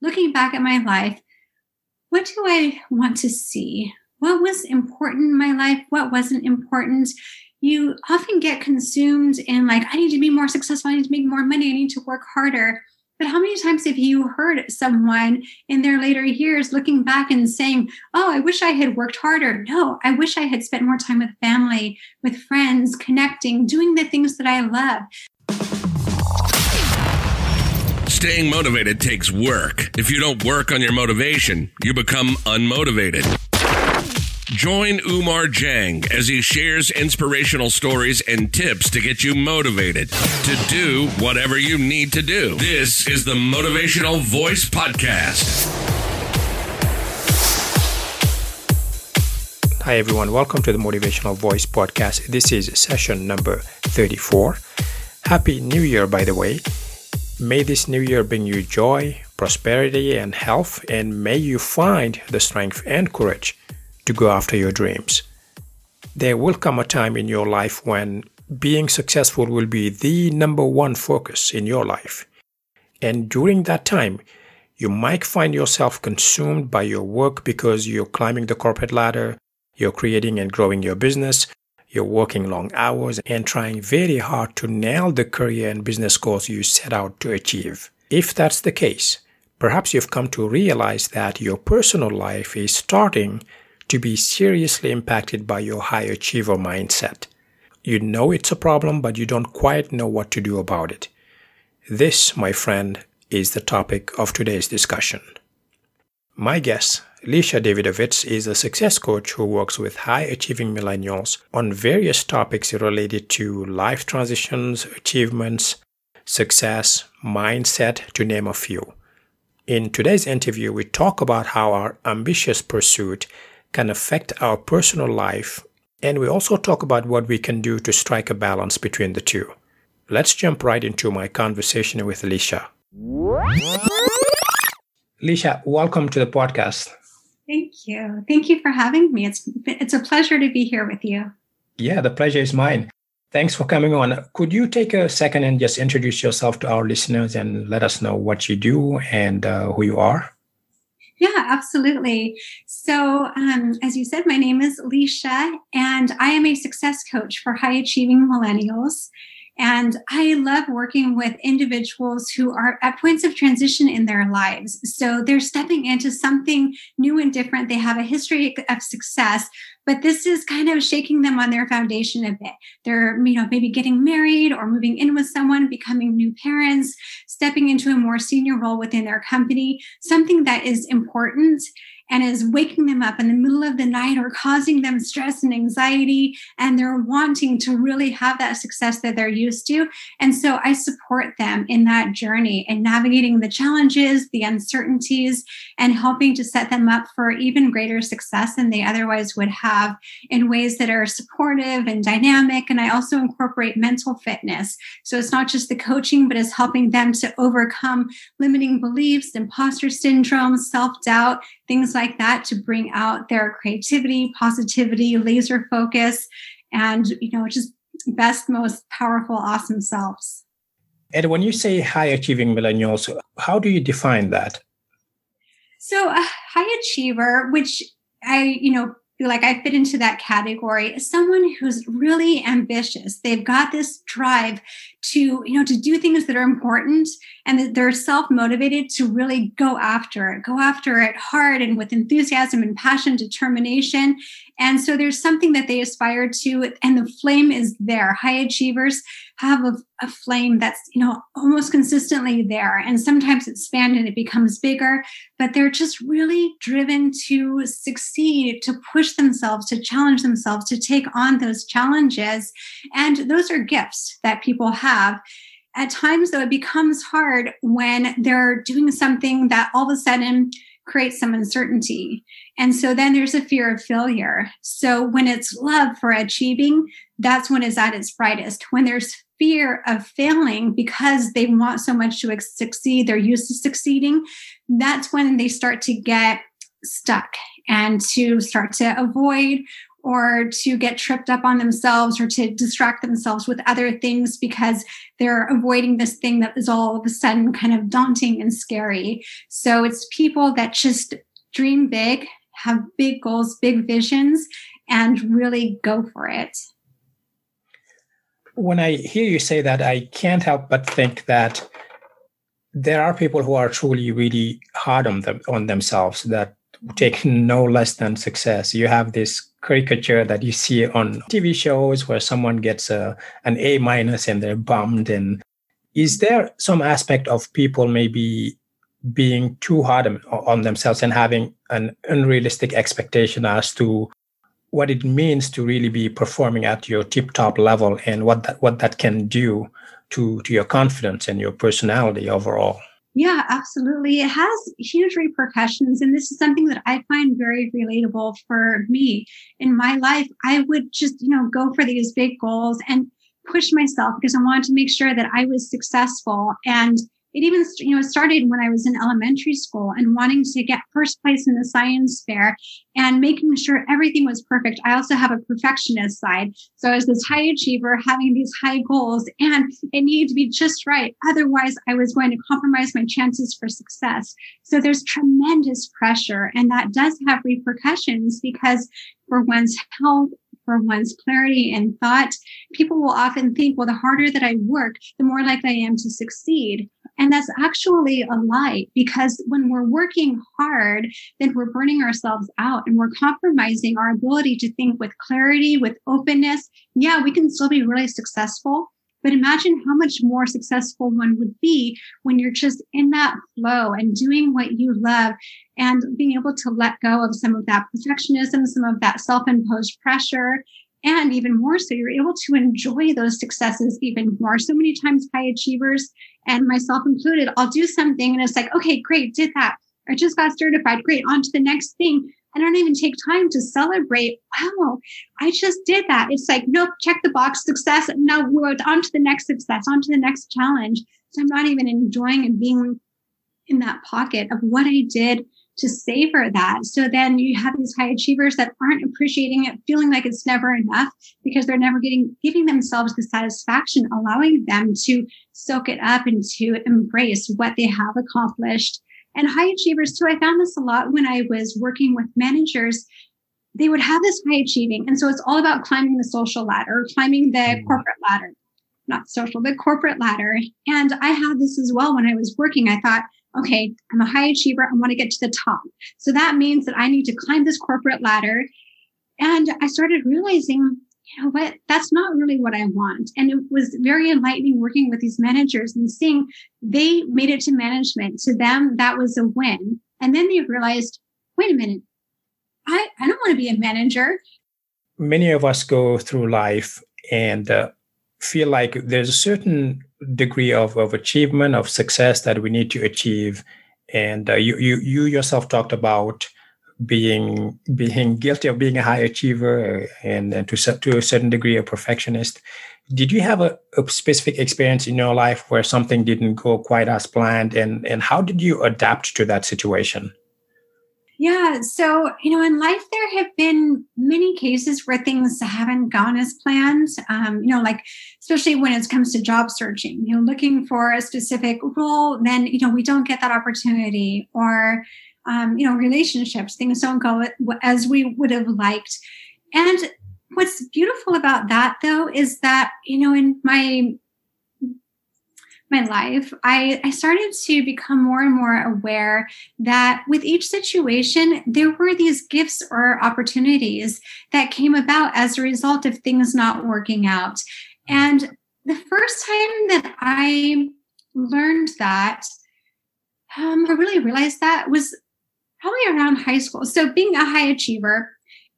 looking back at my life, what do I want to see? What was important in my life? What wasn't important? You often get consumed in, like, I need to be more successful. I need to make more money. I need to work harder. But how many times have you heard someone in their later years looking back and saying, Oh, I wish I had worked harder? No, I wish I had spent more time with family, with friends, connecting, doing the things that I love. Staying motivated takes work. If you don't work on your motivation, you become unmotivated. Join Umar Jang as he shares inspirational stories and tips to get you motivated to do whatever you need to do. This is the Motivational Voice Podcast. Hi, everyone. Welcome to the Motivational Voice Podcast. This is session number 34. Happy New Year, by the way. May this new year bring you joy, prosperity, and health, and may you find the strength and courage to go after your dreams. There will come a time in your life when being successful will be the number one focus in your life. And during that time, you might find yourself consumed by your work because you're climbing the corporate ladder, you're creating and growing your business, you're working long hours and trying very hard to nail the career and business goals you set out to achieve. If that's the case, perhaps you've come to realize that your personal life is starting to be seriously impacted by your high achiever mindset. You know it's a problem, but you don't quite know what to do about it. This, my friend, is the topic of today's discussion. My guest, Lisha Davidovits, is a success coach who works with high achieving millennials on various topics related to life transitions, achievements, success, mindset, to name a few. In today's interview, we talk about how our ambitious pursuit can affect our personal life, and we also talk about what we can do to strike a balance between the two. Let's jump right into my conversation with Lisha. Lisha, welcome to the podcast. Thank you. Thank you for having me. It's it's a pleasure to be here with you. Yeah, the pleasure is mine. Thanks for coming on. Could you take a second and just introduce yourself to our listeners and let us know what you do and uh, who you are? Yeah, absolutely. So, um, as you said, my name is Lisha, and I am a success coach for high achieving millennials. And I love working with individuals who are at points of transition in their lives. So they're stepping into something new and different. They have a history of success, but this is kind of shaking them on their foundation a bit. They're, you know, maybe getting married or moving in with someone, becoming new parents, stepping into a more senior role within their company, something that is important and is waking them up in the middle of the night or causing them stress and anxiety. And they're wanting to really have that success that they're used to. And so I support them in that journey and navigating the challenges, the uncertainties, and helping to set them up for even greater success than they otherwise would have in ways that are supportive and dynamic. And I also incorporate mental fitness. So it's not just the coaching, but it's helping them to overcome limiting beliefs, imposter syndrome, self doubt, things like that to bring out their creativity, positivity, laser focus, and you know, just best, most powerful, awesome selves. And when you say high achieving millennials, how do you define that? So, a high achiever, which I, you know, feel like I fit into that category is someone who's really ambitious. They've got this drive to, you know, to do things that are important and that they're self-motivated to really go after it, go after it hard and with enthusiasm and passion, determination. And so there's something that they aspire to, and the flame is there. High achievers have a, a, flame that's, you know, almost consistently there. And sometimes it's spanned and it becomes bigger, but they're just really driven to succeed, to push themselves, to challenge themselves, to take on those challenges. And those are gifts that people have. At times, though, it becomes hard when they're doing something that all of a sudden creates some uncertainty. And so then there's a fear of failure. So when it's love for achieving, that's when it's at its brightest. When there's fear of failing because they want so much to succeed, they're used to succeeding, that's when they start to get stuck and to start to avoid or to get tripped up on themselves or to distract themselves with other things because they're avoiding this thing that is all of a sudden kind of daunting and scary. So it's people that just dream big, have big goals, big visions, and really go for it. When I hear you say that, I can't help but think that there are people who are truly really hard on them on themselves that take no less than success. You have this caricature that you see on TV shows where someone gets a an A minus and they're bummed. And is there some aspect of people maybe being too hard on themselves and having an unrealistic expectation as to what it means to really be performing at your tip top level and what that what that can do to to your confidence and your personality overall? Yeah, absolutely. It has huge repercussions. And this is something that I find very relatable for me. In my life, I would just, you know, go for these big goals and push myself because I wanted to make sure that I was successful. And it even you know started when i was in elementary school and wanting to get first place in the science fair and making sure everything was perfect. I also have a perfectionist side. So as this high achiever having these high goals and it needed to be just right. Otherwise i was going to compromise my chances for success. So there's tremendous pressure and that does have repercussions because for one's health for one's clarity and thought, people will often think, well, the harder that I work, the more likely I am to succeed. And that's actually a lie because when we're working hard, then we're burning ourselves out and we're compromising our ability to think with clarity, with openness. Yeah, we can still be really successful. But imagine how much more successful one would be when you're just in that flow and doing what you love and being able to let go of some of that perfectionism, some of that self imposed pressure, and even more so, you're able to enjoy those successes even more. So many times, high achievers and myself included, I'll do something and it's like, okay, great, did that. I just got certified. Great, on to the next thing. I don't even take time to celebrate. Wow, I just did that. It's like, nope, check the box, success. No, we're on to the next success, on to the next challenge. So I'm not even enjoying and being in that pocket of what I did to savor that. So then you have these high achievers that aren't appreciating it, feeling like it's never enough because they're never getting, giving themselves the satisfaction, allowing them to soak it up and to embrace what they have accomplished. And high achievers too, I found this a lot when I was working with managers. They would have this high achieving. And so it's all about climbing the social ladder, climbing the mm-hmm. corporate ladder, not social, but corporate ladder. And I had this as well when I was working. I thought, okay, I'm a high achiever. I want to get to the top. So that means that I need to climb this corporate ladder. And I started realizing, you know what, that's not really what I want. And it was very enlightening working with these managers and seeing they made it to management. To them, that was a win. And then they realized, wait a minute, I, I don't want to be a manager. Many of us go through life and uh, feel like there's a certain degree of, of achievement of success that we need to achieve and uh, you, you you yourself talked about being being guilty of being a high achiever and, and to to a certain degree a perfectionist did you have a, a, specific experience in your life where something didn't go quite as planned and and how did you adapt to that situation yeah. So, you know, in life, there have been many cases where things haven't gone as planned. Um, you know, like, especially when it comes to job searching, you know, looking for a specific role, then, you know, we don't get that opportunity or, um, you know, relationships, things don't go as we would have liked. And what's beautiful about that, though, is that, you know, in my my life, I, I started to become more and more aware that with each situation, there were these gifts or opportunities that came about as a result of things not working out. And the first time that I learned that, um, I really realized that was probably around high school. So being a high achiever,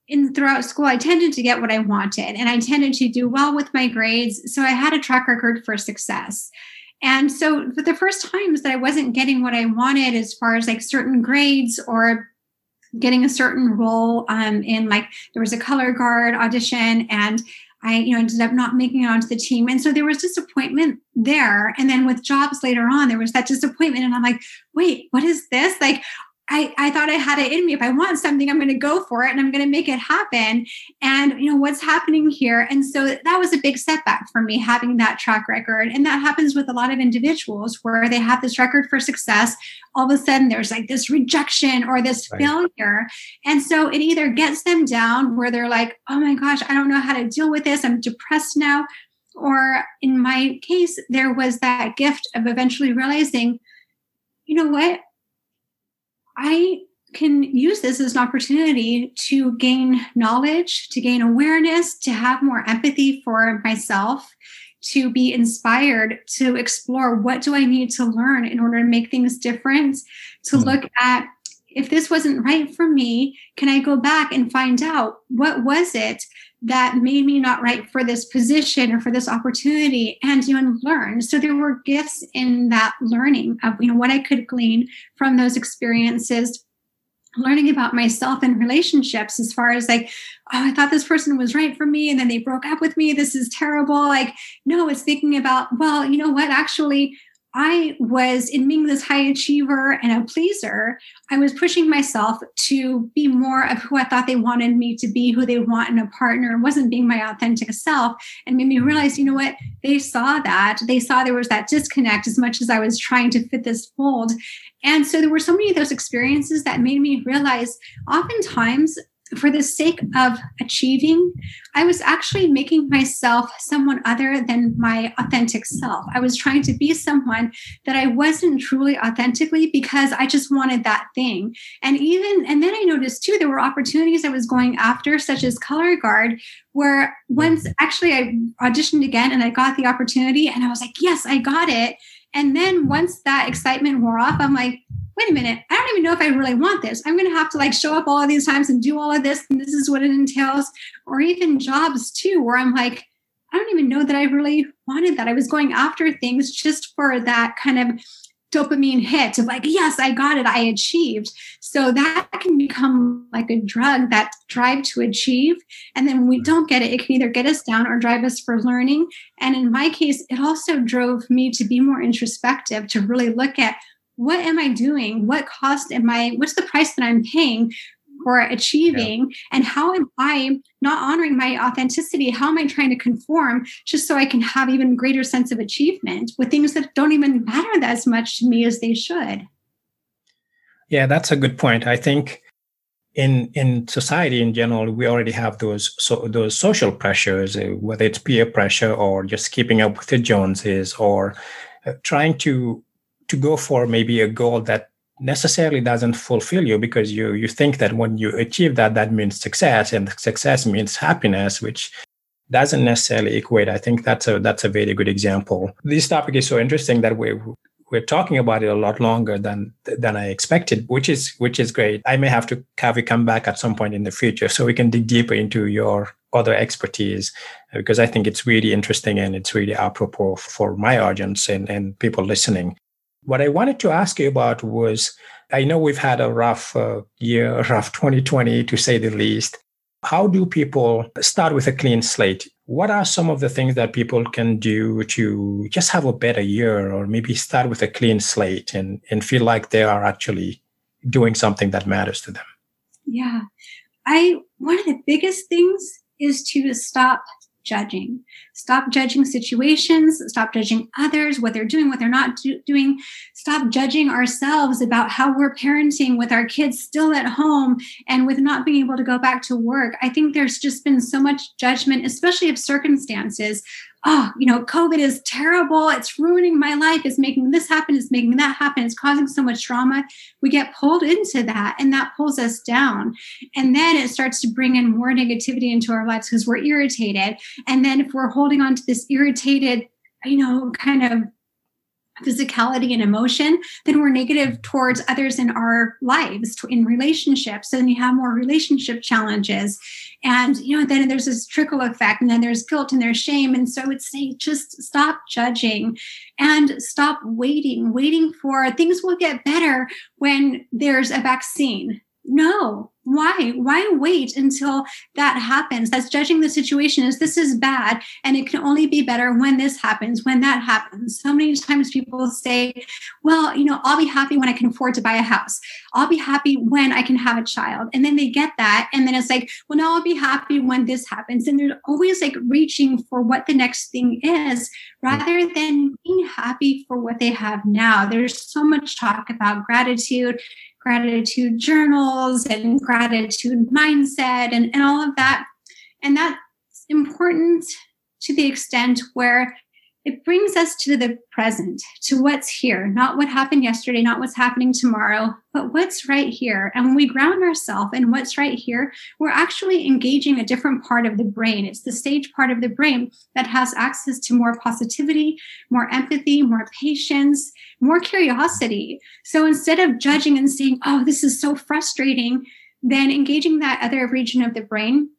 in throughout school, I tended to get what I wanted and I tended to do well with my grades. So I had a track record for success. And so for the first times that I wasn't getting what I wanted as far as like certain grades or getting a certain role um, in like there was a color guard audition and I, you know, ended up not making it onto the team. And so there was disappointment there. And then with jobs later on, there was that disappointment. And I'm like, wait, what is this? Like, I, I thought I had it in me. If I want something, I'm going to go for it and I'm going to make it happen. And, you know, what's happening here? And so that was a big setback for me having that track record. And that happens with a lot of individuals where they have this record for success. All of a sudden, there's like this rejection or this right. failure. And so it either gets them down where they're like, oh my gosh, I don't know how to deal with this. I'm depressed now. Or in my case, there was that gift of eventually realizing, you know what? I can use this as an opportunity to gain knowledge, to gain awareness, to have more empathy for myself, to be inspired to explore what do I need to learn in order to make things different, to mm-hmm. look at if this wasn't right for me, can I go back and find out what was it that made me not right for this position or for this opportunity and you know learn. So there were gifts in that learning of you know what i could glean from those experiences. Learning about myself and relationships as far as like oh i thought this person was right for me and then they broke up with me. This is terrible. Like no it's thinking about well you know what? Actually I was in being this high achiever and a pleaser, I was pushing myself to be more of who I thought they wanted me to be, who they want in a partner, and wasn't being my authentic self. And made me realize, you know what? They saw that. They saw there was that disconnect as much as I was trying to fit this mold. And so there were so many of those experiences that made me realize oftentimes for the sake of achieving, I was actually making myself someone other than my authentic self. I was trying to be someone that I wasn't truly authentically because I just wanted that thing. And even, and then I noticed too, there were opportunities I was going after, such as color guard, where once actually I auditioned again and I got the opportunity and I was like, yes, I got it. And then once that excitement wore off, I'm like, wait a minute, I don't even know if I really want this. I'm going to have to like show up all of these times and do all of this. And this is what it entails. Or even jobs too, where I'm like, I don't even know that I really wanted that. I was going after things just for that kind of dopamine hit of like, yes, I got it, I achieved. So that can become like a drug, that drive to achieve. And then when we don't get it, it can either get us down or drive us for learning. And in my case, it also drove me to be more introspective, to really look at what am I doing? What cost am I, what's the price that I'm paying for achieving? Yeah. And how am I not honoring my authenticity? How am I trying to conform just so I can have even greater sense of achievement with things that don't even matter as much to me as they should? Yeah, that's a good point. I think in in society in general, we already have those so those social pressures, uh, whether it's peer pressure or just keeping up with the Joneses or uh, trying to to go for maybe a goal that necessarily doesn't fulfill you because you you think that when you achieve that that means success and success means happiness which doesn't necessarily equate i think that's a that's a very good example this topic is so interesting that we we're talking about it a lot longer than than I expected, which is which is great. I may have to have you come back at some point in the future so we can dig deeper into your other expertise because I think it's really interesting and it's really apropos for my audience and, and people listening. What I wanted to ask you about was I know we've had a rough uh, year, rough 2020 to say the least. How do people start with a clean slate? What are some of the things that people can do to just have a better year or maybe start with a clean slate and, and feel like they are actually doing something that matters to them? Yeah. I one of the biggest things is to stop judging. Stop judging situations, stop judging others, what they're doing, what they're not do- doing. Stop judging ourselves about how we're parenting with our kids still at home and with not being able to go back to work. I think there's just been so much judgment, especially of circumstances oh, you know, COVID is terrible. It's ruining my life. It's making this happen. It's making that happen. It's causing so much drama. We get pulled into that and that pulls us down. And then it starts to bring in more negativity into our lives because we're irritated. And then if we're holding on to this irritated, you know, kind of physicality and emotion, then we're negative towards others in our lives, in relationships. So then you have more relationship challenges. And, you know, then there's this trickle effect, and then there's guilt and there's shame. And so I would say just stop judging and stop waiting, waiting for things will get better when there's a vaccine. No, why? Why wait until that happens? That's judging the situation as this is bad and it can only be better when this happens when that happens. So many times people say well you know i'll be happy when i can afford to buy a house. I'll be happy when i can have a child. And then they get that and then it's like well now i'll be happy when this happens. And they're always like reaching for what the next thing is rather than being happy for what they have now. There's so much talk about gratitude gratitude journals and gratitude mindset and, and all of that. And that's important to the extent where it brings us to the present, to what's here, not what happened yesterday, not what's happening tomorrow, but what's right here. And when we ground ourselves in what's right here, we're actually engaging a different part of the brain. It's the stage part of the brain that has access to more positivity, more empathy, more patience, more curiosity. So instead of judging and saying, oh, this is so frustrating, then engaging that other region of the brain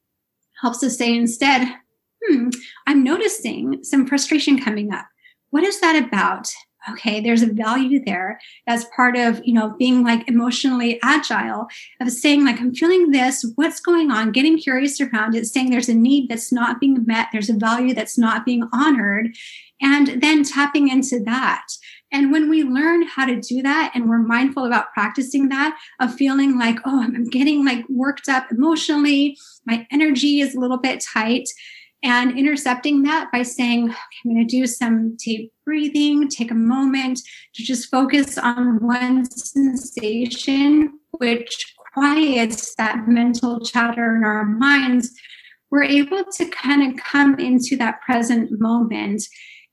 helps us say instead, hmm, I'm noticing some frustration coming up. What is that about? Okay, there's a value there as part of, you know, being like emotionally agile, of saying, like, I'm feeling this, what's going on, getting curious around it, saying there's a need that's not being met, there's a value that's not being honored, and then tapping into that. And when we learn how to do that and we're mindful about practicing that, of feeling like, oh, I'm getting like worked up emotionally, my energy is a little bit tight, and intercepting that by saying, okay, I'm going to do some deep breathing, take a moment to just focus on one sensation, which quiets that mental chatter in our minds. We're able to kind of come into that present moment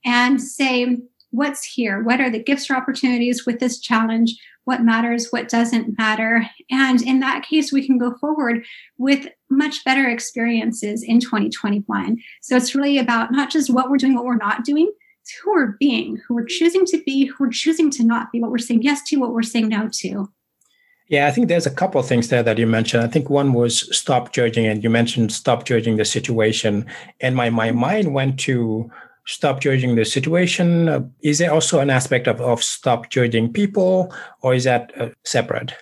and say, what's here? What are the gifts or opportunities with this challenge? What matters, what doesn't matter. And in that case, we can go forward with much better experiences in 2021. So it's really about not just what we're doing, what we're not doing, it's who we're being, who we're choosing to be, who we're choosing to not be, what we're saying yes to, what we're saying no to. Yeah, I think there's a couple of things there that you mentioned. I think one was stop judging, and you mentioned stop judging the situation. And my my mm-hmm. mind went to stop judging the situation? Uh, is there also an aspect of, of stop judging people, or is that uh, separate?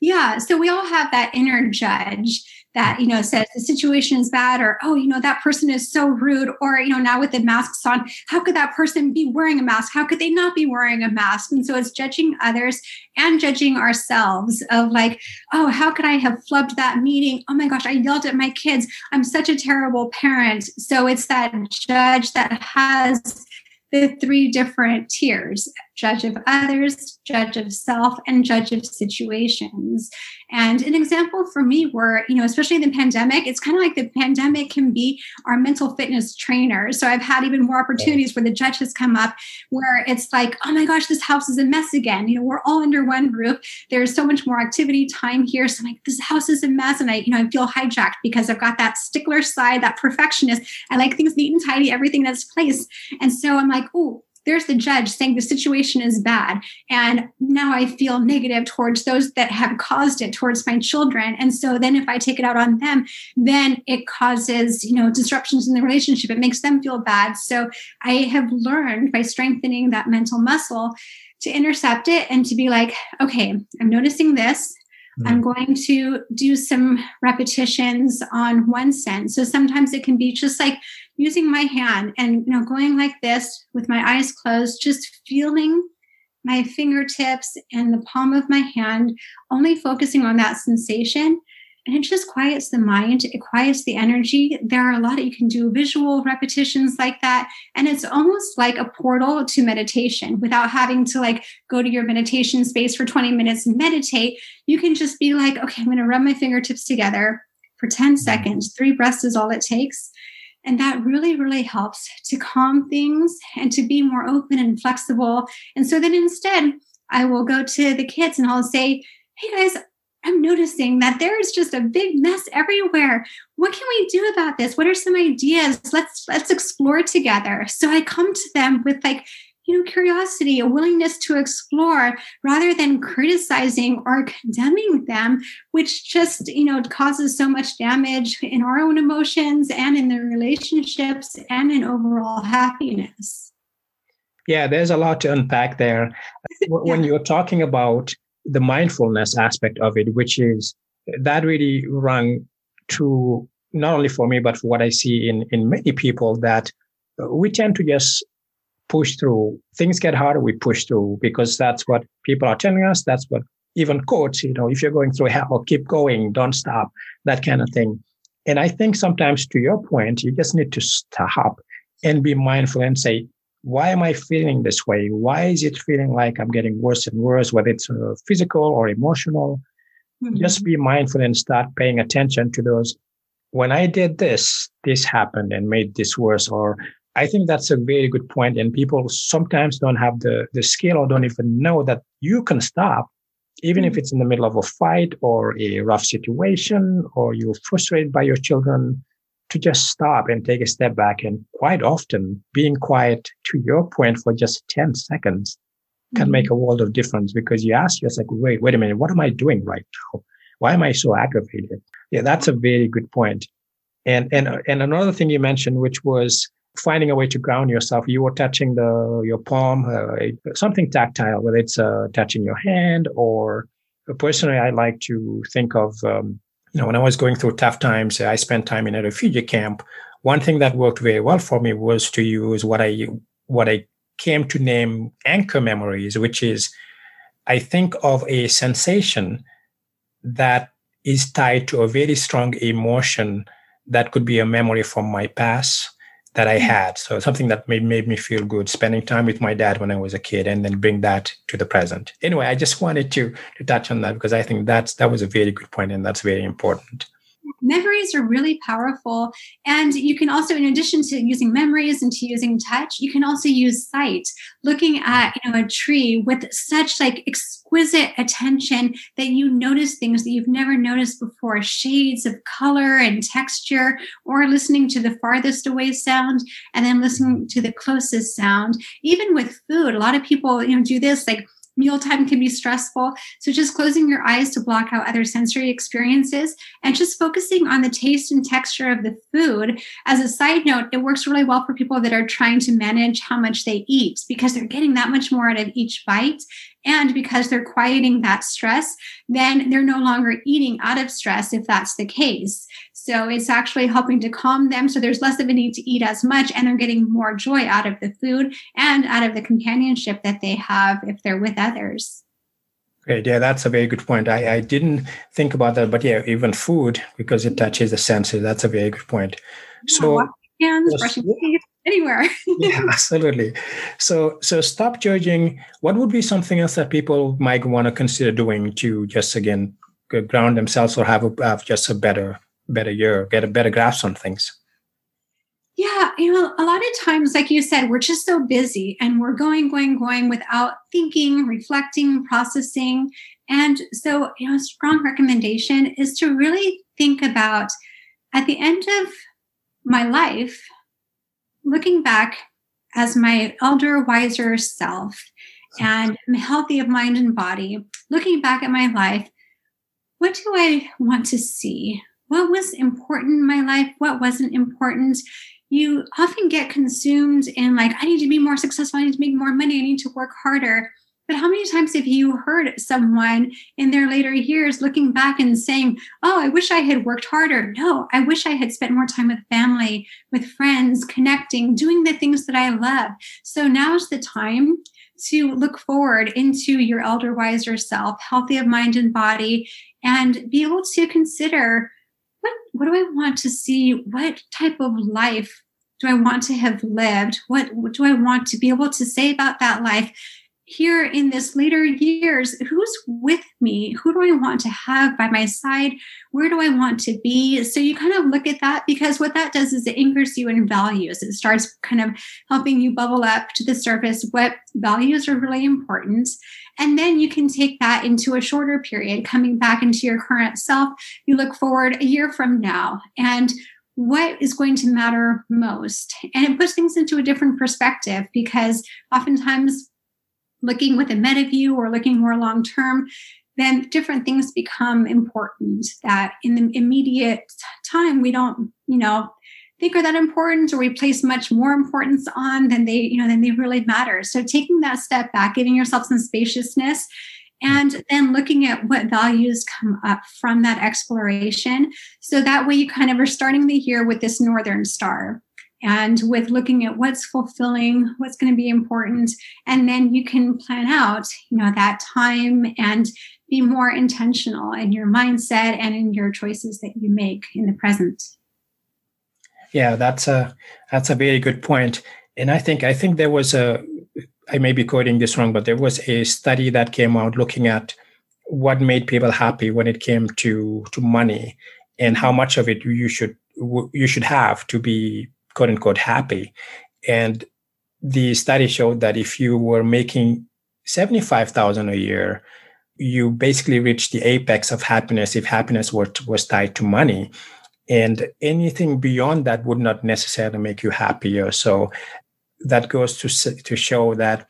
Yeah, so we all have that inner judge that you know says the situation is bad or oh you know that person is so rude or you know now with the masks on how could that person be wearing a mask? How could they not be wearing a mask? And so it's judging others and judging ourselves of like oh how could i have flubbed that meeting? Oh my gosh i yelled at my kids. I'm such a terrible parent. So it's that judge that has the three different tiers judge of others, judge of self, and judge of situations. And an example for me were, you know, especially in the pandemic, it's kind of like the pandemic can be our mental fitness trainer. So I've had even more opportunities where the judge has come up where it's like, oh my gosh, this house is a mess again. You know, we're all under one roof. There's so much more activity time here. So I'm like, this house is a mess. And I, you know, I feel hijacked because I've got that stickler side, that perfectionist. I like things neat and tidy, everything that's placed. And so I'm like, oh, there's the judge saying the situation is bad. And now I feel negative towards those that have caused it, towards my children. And so then if I take it out on them, then it causes, you know, disruptions in the relationship. It makes them feel bad. So I have learned by strengthening that mental muscle to intercept it and to be like, okay, I'm noticing this. Mm-hmm. I'm going to do some repetitions on one sense. So sometimes it can be just like using my hand and you know going like this with my eyes closed, just feeling my fingertips and the palm of my hand, only focusing on that sensation. And it just quiets the mind, it quiets the energy. There are a lot of you can do visual repetitions like that. And it's almost like a portal to meditation without having to like go to your meditation space for 20 minutes and meditate. You can just be like, okay, I'm going to rub my fingertips together for 10 mm-hmm. seconds. Three breaths is all it takes. And that really, really helps to calm things and to be more open and flexible. And so then instead, I will go to the kids and I'll say, Hey guys, I'm noticing that there is just a big mess everywhere. What can we do about this? What are some ideas? Let's let's explore together. So I come to them with like you know, curiosity, a willingness to explore rather than criticizing or condemning them, which just, you know, causes so much damage in our own emotions and in the relationships and in overall happiness. Yeah, there's a lot to unpack there. When you're talking about the mindfulness aspect of it, which is that really rung true not only for me but for what I see in in many people that uh, we tend to just push through. Things get harder, we push through because that's what people are telling us. That's what even quotes, you know, if you're going through hell, keep going, don't stop, that kind of thing. And I think sometimes to your point, you just need to stop and be mindful and say, why am I feeling this way? Why is it feeling like I'm getting worse and worse, whether it's uh, physical or emotional? Mm-hmm. Just be mindful and start paying attention to those. When I did this, this happened and made this worse. Or I think that's a very good point. And people sometimes don't have the, the skill or don't even know that you can stop, even if mm-hmm. it's in the middle of a fight or a rough situation, or you're frustrated by your children to just stop and take a step back. And quite often being quiet to your point for just 10 seconds can mm-hmm. make a world of difference because you ask yourself, wait, wait a minute, what am I doing right now? Why am I so aggravated? Yeah, that's a very good point. And, and, and another thing you mentioned, which was finding a way to ground yourself. You were touching the, your palm, uh, something tactile, whether it's uh, touching your hand or uh, personally, I like to think of um, you know, when I was going through tough times, I spent time in a refugee camp. One thing that worked very well for me was to use what I what I came to name anchor memories, which is I think of a sensation that is tied to a very strong emotion that could be a memory from my past that I mm. had. So something that made, made me feel good, spending time with my dad when I was a kid and then bring that to the present. Anyway, I just wanted to, to touch on that because I think that's that was a very good point and that's very important memories are really powerful. And you can also, in addition to using memories and to using touch, you can also use sight. Looking at, you know, a tree with such like exquisite attention that you notice things that you've never noticed before, shades of color and texture, or listening to the farthest away sound and then listening to the closest sound. Even with food, a lot of people, you know, do this like mealtime can be stressful. So just closing your eyes to block out other sensory experiences and just focusing on the taste and texture of the food. As a side note, it works really well for people that are trying to manage how much they eat because they're getting that much more out of each bite. And because they're quieting that stress, then they're no longer eating out of stress if that's the case. So it's actually helping to calm them. So there's less of a need to eat as much, and they're getting more joy out of the food and out of the companionship that they have if they're with others. Great. Yeah, that's a very good point. I, I didn't think about that, but yeah, even food, because it mm-hmm. touches the senses, that's a very good point. Yeah, so, hands, brushing teeth, anywhere. yeah, absolutely. So, so stop judging. What would be something else that people might want to consider doing to just again ground themselves or have, a, have just a better better year, get a better grasp on things? Yeah, you know, a lot of times, like you said, we're just so busy and we're going, going, going without thinking, reflecting, processing. And so, you know, a strong recommendation is to really think about at the end of my life, looking back as my elder, wiser self and healthy of mind and body, looking back at my life, what do I want to see? what was important in my life, what wasn't important. You often get consumed in, like, I need to be more successful, I need to make more money, I need to work harder. But how many times have you heard someone in their later years looking back and saying, Oh, I wish I had worked harder? No, I wish I had spent more time with family, with friends, connecting, doing the things that I love. So now's the time to look forward into your elder wiser self, healthy of mind and body, and be able to consider what what do I want to see? What type of life do I want to have lived? What, what do I want to be able to say about that life? Here in this later years who's with me? Who do i want to have by my side? Where do i want to be? So you kind of look at that because what that does is it anchors you in values. It starts kind of helping you bubble up to the surface what values are really important. And then you can take that into a shorter period, coming back into your current self. You look forward a year from now and what is going to matter most. And it puts things into a different perspective because oftentimes looking with a meta view or looking more long term, then different things become important that in the immediate time we don't, you know, think are that important or we place much more importance on than they you know than they really matter so taking that step back giving yourself some spaciousness and then looking at what values come up from that exploration. So that way you kind of are starting the year with this Northern Star and with looking at what's fulfilling, what's going to be important. And then you can plan out, you know, that time and be more intentional in your mindset and in your choices that you make in the present. Yeah, that's a that's a very good point. And I think I think there was a I may be quoting this wrong, but there was a study that came out looking at what made people happy when it came to to money and how much of it you should you should have to be quote unquote happy. And the study showed that if you were making 75,000 a year, you basically reached the apex of happiness if happiness were was tied to money. And anything beyond that would not necessarily make you happier. So that goes to to show that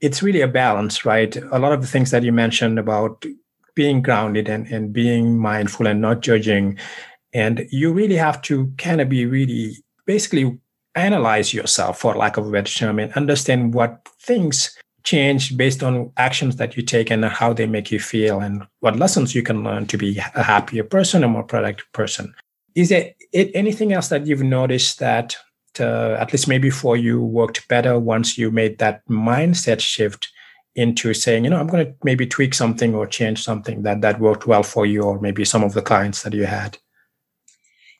it's really a balance, right? A lot of the things that you mentioned about being grounded and, and being mindful and not judging. And you really have to kind of be really basically analyze yourself, for lack of a better term, and understand what things change based on actions that you take and how they make you feel and what lessons you can learn to be a happier person, a more productive person. Is there anything else that you've noticed that uh, at least maybe for you worked better once you made that mindset shift into saying, you know, I'm going to maybe tweak something or change something that that worked well for you or maybe some of the clients that you had?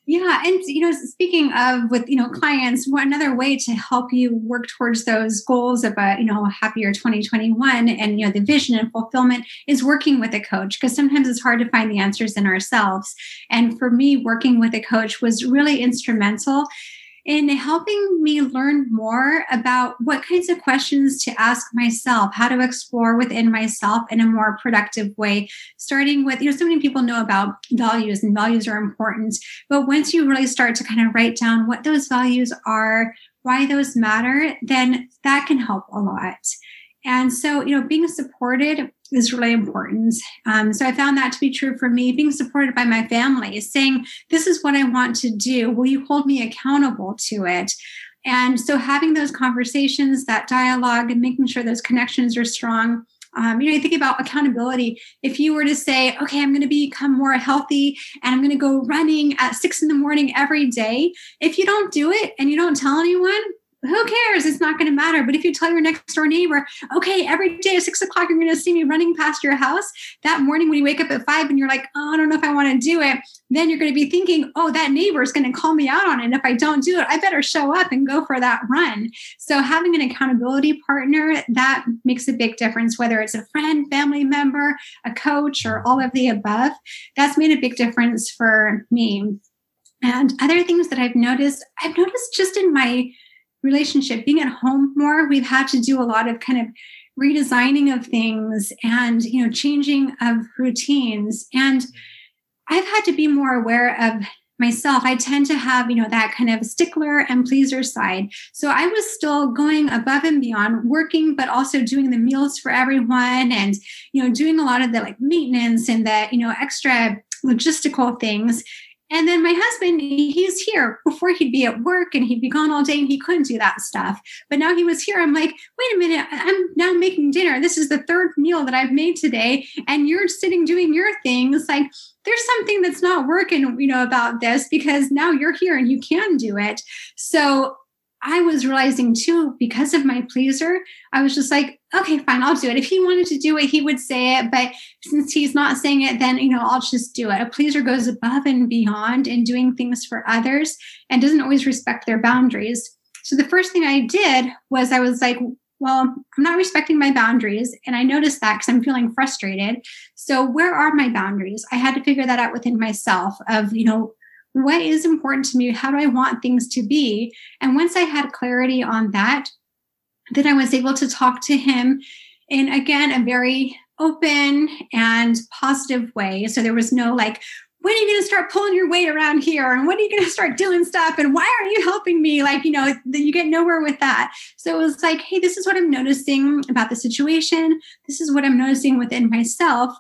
Yeah, and you know, speaking of with you know clients, one another way to help you work towards those goals of a you know a happier 2021 and you know the vision and fulfillment is working with a coach because sometimes it's hard to find the answers in ourselves. And for me, working with a coach was really instrumental in helping me learn more about what kinds of questions to ask myself, how to explore within myself in a more productive way. Starting with, you know, so many people know about values and values are important. But once you really start to kind of write down what those values are, why those matter, then that can help a lot. And so, you know, being supported is really important. Um, so I found that to be true for me. Being supported by my family is saying, This is what I want to do. Will you hold me accountable to it? And so having those conversations, that dialogue, and making sure those connections are strong. Um, you know, you think about accountability. If you were to say, okay, I'm going to become more healthy and I'm going to go running at six in the morning every day, if you don't do it and you don't tell anyone, who cares? It's not going to matter. But if you tell your next door neighbor, okay, every day at six o'clock, you're going to see me running past your house that morning when you wake up at five and you're like, oh, I don't know if I want to do it. Then you're going to be thinking, oh, that neighbor is going to call me out on it. And if I don't do it, I better show up and go for that run. So having an accountability partner, that makes a big difference, whether it's a friend, family member, a coach, or all of the above. That's made a big difference for me. And other things that I've noticed, I've noticed just in my relationship. Being at home more we've had to do a lot of kind of redesigning of things and you know changing of routines. And i've had to be more aware of myself. I tend to have you know that kind of stickler and pleaser side. So i was still going above and beyond working but also doing the meals for everyone and you know doing a lot of the like maintenance and the you know extra logistical things and then my husband, he's here. Before he'd be at work and he'd be gone all day and he couldn't do that stuff. But now he was here. I'm like, wait a minute, I'm now making dinner. This is the third meal that I've made today. And you're sitting doing your things. Like, there's something that's not working, you know, about this because now you're here and you can do it. So I was realizing too, because of my pleaser, I was just like, okay, fine, I'll do it. If he wanted to do it, he would say it. But since he's not saying it, then, you know, I'll just do it. A pleaser goes above and beyond in doing things for others and doesn't always respect their boundaries. So the first thing I did was I was like, well, I'm not respecting my boundaries. And I noticed that because I'm feeling frustrated. So where are my boundaries? I had to figure that out within myself of, you know, what is important to me? How do I want things to be? And once I had clarity on that, then I was able to talk to him in, again, a very open and positive way. So there was no like, when are you going to start pulling your weight around here? And when are you going to start doing stuff? And why aren't you helping me? Like, you know, you get nowhere with that. So it was like, hey, this is what I'm noticing about the situation. This is what I'm noticing within myself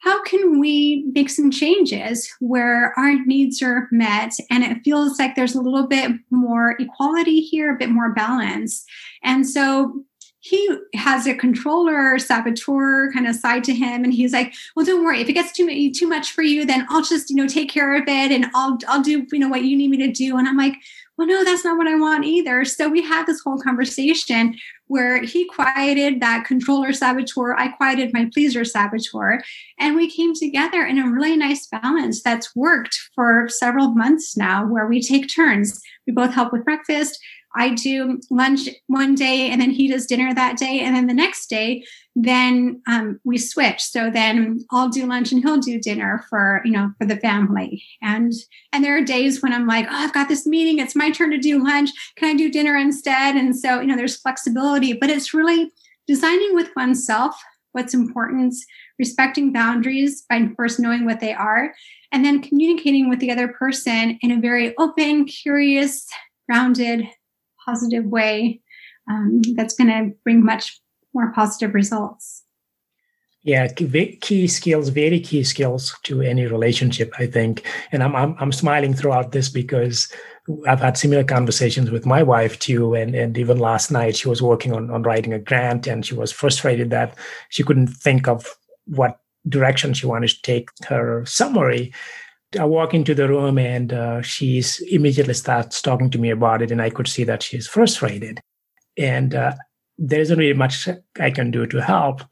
how can we make some changes where our needs are met? And it feels like there's a little bit more equality here, a bit more balance? And so he has a controller saboteur kind of side to him and he's like well don't worry. If it gets too too much for you then i'll just you know take care of it and i'll i'll do you know what you need me to do. And i'm like well no that's not what i want either. So we had this whole conversation where he quieted that controller saboteur i quieted my pleaser saboteur and we came together in a really nice balance that's worked for several months now where we take turns. We both help with breakfast I do lunch one day and then he does dinner that day. And then the next day, then um, we switch. So then I'll do lunch and he'll do dinner for, you know, for the family. And, and there are days when I'm like, oh, I've got this meeting. It's my turn to do lunch. Can I do dinner instead? And so, you know, there's flexibility, but it's really designing with oneself what's important, respecting boundaries by first knowing what they are, and then communicating with the other person in a very open, curious, grounded, positive way um, that's going to bring much more positive results. Yeah, key skills, very key skills to any relationship, I think. And I'm, I'm, I'm smiling throughout this because I've had similar conversations with my wife too. And, and even last night, she was working on, on writing a grant and she was frustrated that she couldn't think of what direction she wanted to take her summary. I walk into the room and uh, she's immediately starts talking to me about it, and I could see that she's frustrated, and uh, there isn't really much I can do to help.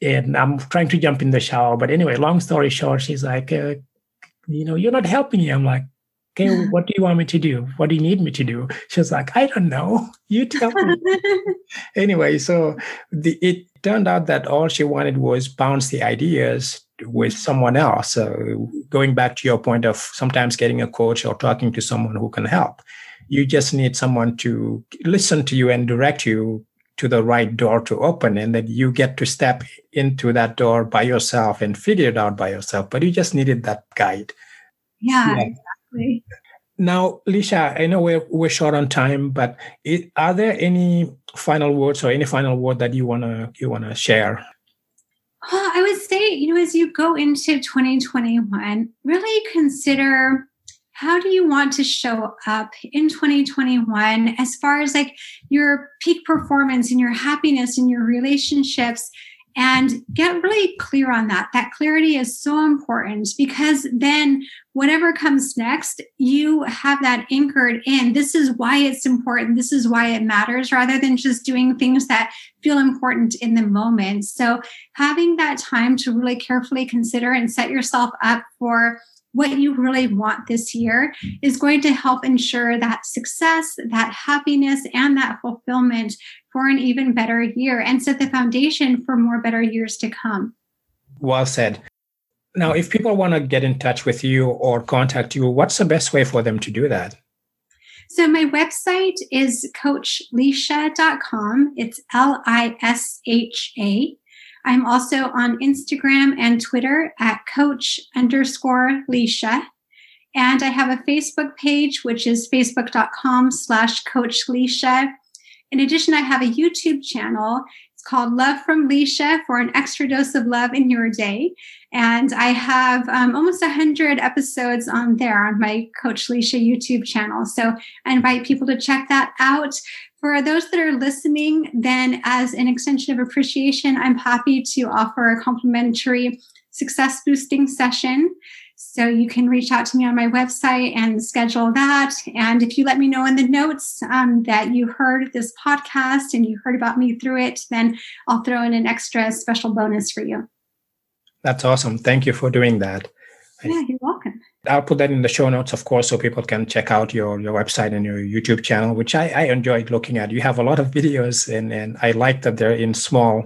And I'm trying to jump in the shower, but anyway, long story short, she's like, uh, you know, you're not helping me. I'm like, okay, what do you want me to do? What do you need me to do? She's like, I don't know. You tell me. anyway, so the, it turned out that all she wanted was bounce the ideas with someone else. So going back to your point of sometimes getting a coach or talking to someone who can help, you just need someone to listen to you and direct you to the right door to open and then you get to step into that door by yourself and figure it out by yourself but you just needed that guide yeah, yeah. exactly now lisha i know we're, we're short on time but it, are there any final words or any final word that you want to you want to share? Well, I would say, you know, as you go into 2021, really consider how do you want to show up in 2021 as far as like your peak performance and your happiness and your relationships and get really clear on that. That clarity is so important because then whatever comes next, you have that anchored in. This is why it's important. This is why it matters rather than just doing things that feel important in the moment. So having that time to really carefully consider and set yourself up for what you really want this year is going to help ensure that success, that happiness, and that fulfillment for an even better year and set the foundation for more better years to come. Well said. Now, if people want to get in touch with you or contact you, what's the best way for them to do that? So, my website is coachlisha.com. It's L I S H A. I'm also on Instagram and Twitter at coach underscore Lisha. And I have a Facebook page, which is facebook.com slash coach Lisha. In addition, I have a YouTube channel. It's called Love from Lisha for an extra dose of love in your day. And I have um, almost 100 episodes on there on my Coach Lisha YouTube channel. So I invite people to check that out. For those that are listening, then as an extension of appreciation, I'm happy to offer a complimentary success boosting session. So you can reach out to me on my website and schedule that. And if you let me know in the notes um, that you heard this podcast and you heard about me through it, then I'll throw in an extra special bonus for you. That's awesome. Thank you for doing that. Yeah, you're welcome. I'll put that in the show notes, of course, so people can check out your, your website and your YouTube channel, which I, I enjoyed looking at. You have a lot of videos, and, and I like that they're in small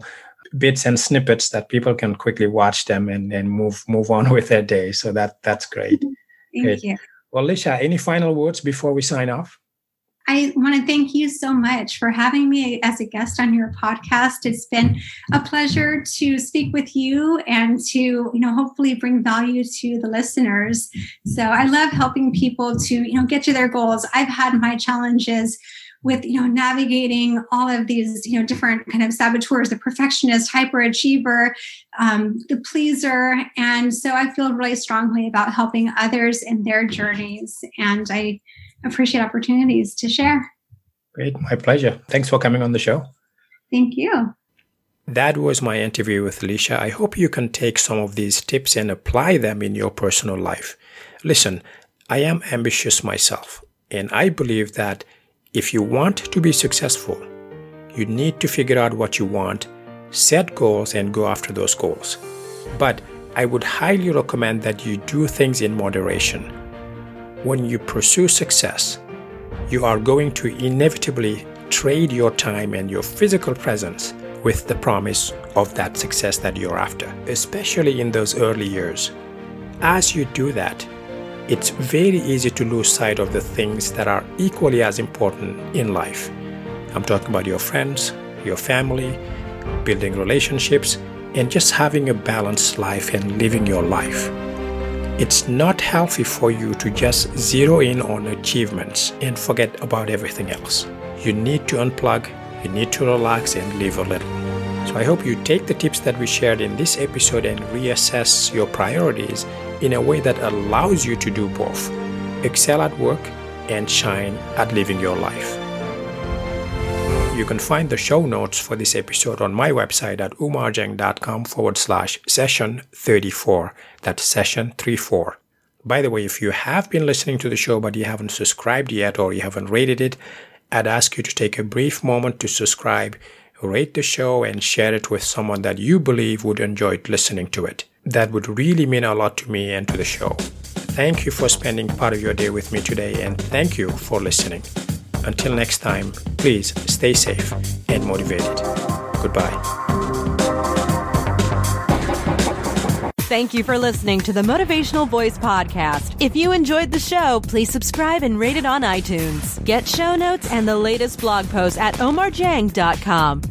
bits and snippets that people can quickly watch them and, and move move on with their day. So that that's great. Thank great. you. Well, Lisha, any final words before we sign off? I want to thank you so much for having me as a guest on your podcast. It's been a pleasure to speak with you and to, you know, hopefully bring value to the listeners. So I love helping people to, you know, get to their goals. I've had my challenges with you know navigating all of these you know different kind of saboteurs the perfectionist hyperachiever um, the pleaser and so i feel really strongly about helping others in their journeys and i appreciate opportunities to share. Great. My pleasure. Thanks for coming on the show. Thank you. That was my interview with Alicia. I hope you can take some of these tips and apply them in your personal life. Listen, I am ambitious myself, and I believe that if you want to be successful, you need to figure out what you want, set goals, and go after those goals. But I would highly recommend that you do things in moderation. When you pursue success, you are going to inevitably trade your time and your physical presence with the promise of that success that you're after, especially in those early years. As you do that, it's very easy to lose sight of the things that are equally as important in life. I'm talking about your friends, your family, building relationships, and just having a balanced life and living your life. It's not healthy for you to just zero in on achievements and forget about everything else. You need to unplug, you need to relax and live a little. So I hope you take the tips that we shared in this episode and reassess your priorities in a way that allows you to do both excel at work and shine at living your life. You can find the show notes for this episode on my website at umarjeng.com forward slash session 34. That's session 34. By the way, if you have been listening to the show but you haven't subscribed yet or you haven't rated it, I'd ask you to take a brief moment to subscribe, rate the show, and share it with someone that you believe would enjoy listening to it. That would really mean a lot to me and to the show. Thank you for spending part of your day with me today, and thank you for listening. Until next time, please stay safe and motivated. Goodbye. Thank you for listening to the Motivational Voice Podcast. If you enjoyed the show, please subscribe and rate it on iTunes. Get show notes and the latest blog posts at omarjang.com.